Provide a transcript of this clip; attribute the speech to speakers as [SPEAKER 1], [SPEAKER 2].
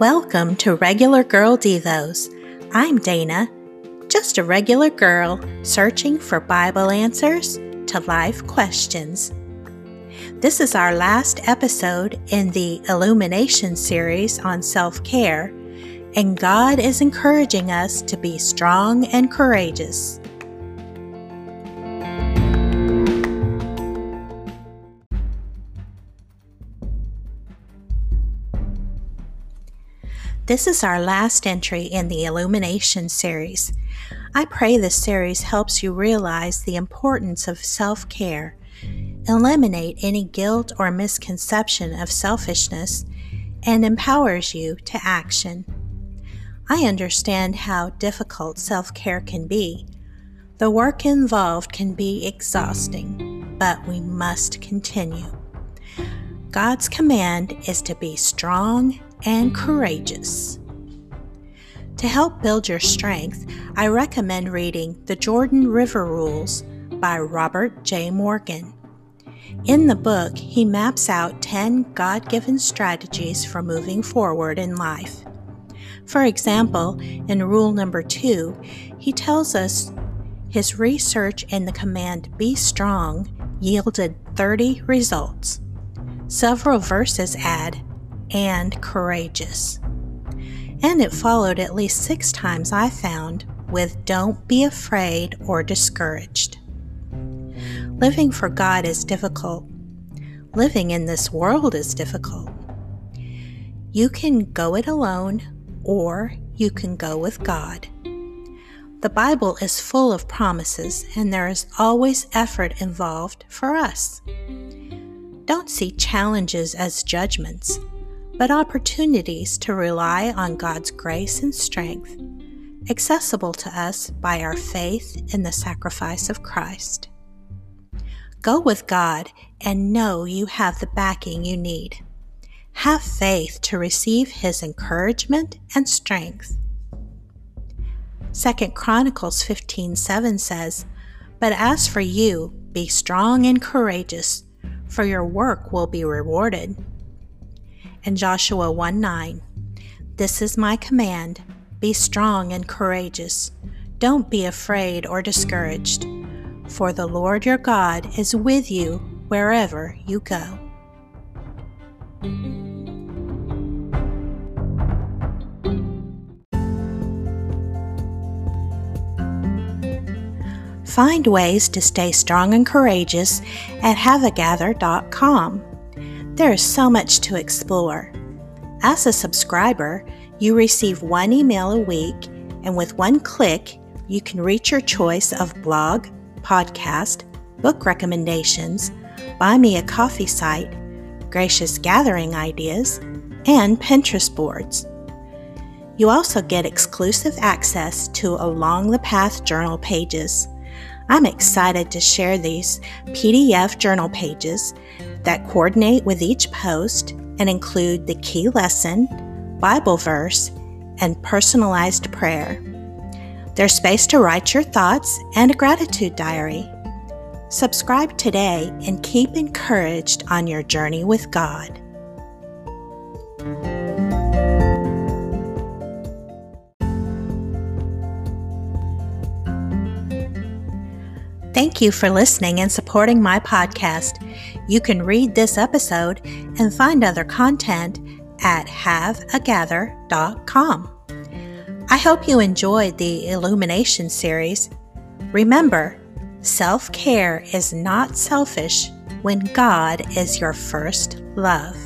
[SPEAKER 1] Welcome to Regular Girl Devos. I'm Dana, just a regular girl searching for Bible answers to life questions. This is our last episode in the Illumination series on self care, and God is encouraging us to be strong and courageous. This is our last entry in the Illumination series. I pray this series helps you realize the importance of self care, eliminate any guilt or misconception of selfishness, and empowers you to action. I understand how difficult self care can be. The work involved can be exhausting, but we must continue. God's command is to be strong and courageous. To help build your strength, I recommend reading The Jordan River Rules by Robert J. Morgan. In the book, he maps out 10 God given strategies for moving forward in life. For example, in rule number two, he tells us his research in the command Be Strong yielded 30 results. Several verses add and courageous. And it followed at least six times, I found, with don't be afraid or discouraged. Living for God is difficult. Living in this world is difficult. You can go it alone or you can go with God. The Bible is full of promises, and there is always effort involved for us. Don't see challenges as judgments, but opportunities to rely on God's grace and strength, accessible to us by our faith in the sacrifice of Christ. Go with God and know you have the backing you need. Have faith to receive his encouragement and strength. 2 Chronicles 15:7 says, "But as for you, be strong and courageous, for your work will be rewarded." And Joshua 1 9. This is my command be strong and courageous. Don't be afraid or discouraged, for the Lord your God is with you wherever you go. Find ways to stay strong and courageous at haveagather.com. There is so much to explore. As a subscriber, you receive one email a week, and with one click, you can reach your choice of blog, podcast, book recommendations, buy me a coffee site, gracious gathering ideas, and Pinterest boards. You also get exclusive access to Along the Path journal pages. I'm excited to share these PDF journal pages that coordinate with each post and include the key lesson, Bible verse, and personalized prayer. There's space to write your thoughts and a gratitude diary. Subscribe today and keep encouraged on your journey with God. Thank you for listening and supporting my podcast. You can read this episode and find other content at haveagather.com. I hope you enjoyed the Illumination series. Remember, self care is not selfish when God is your first love.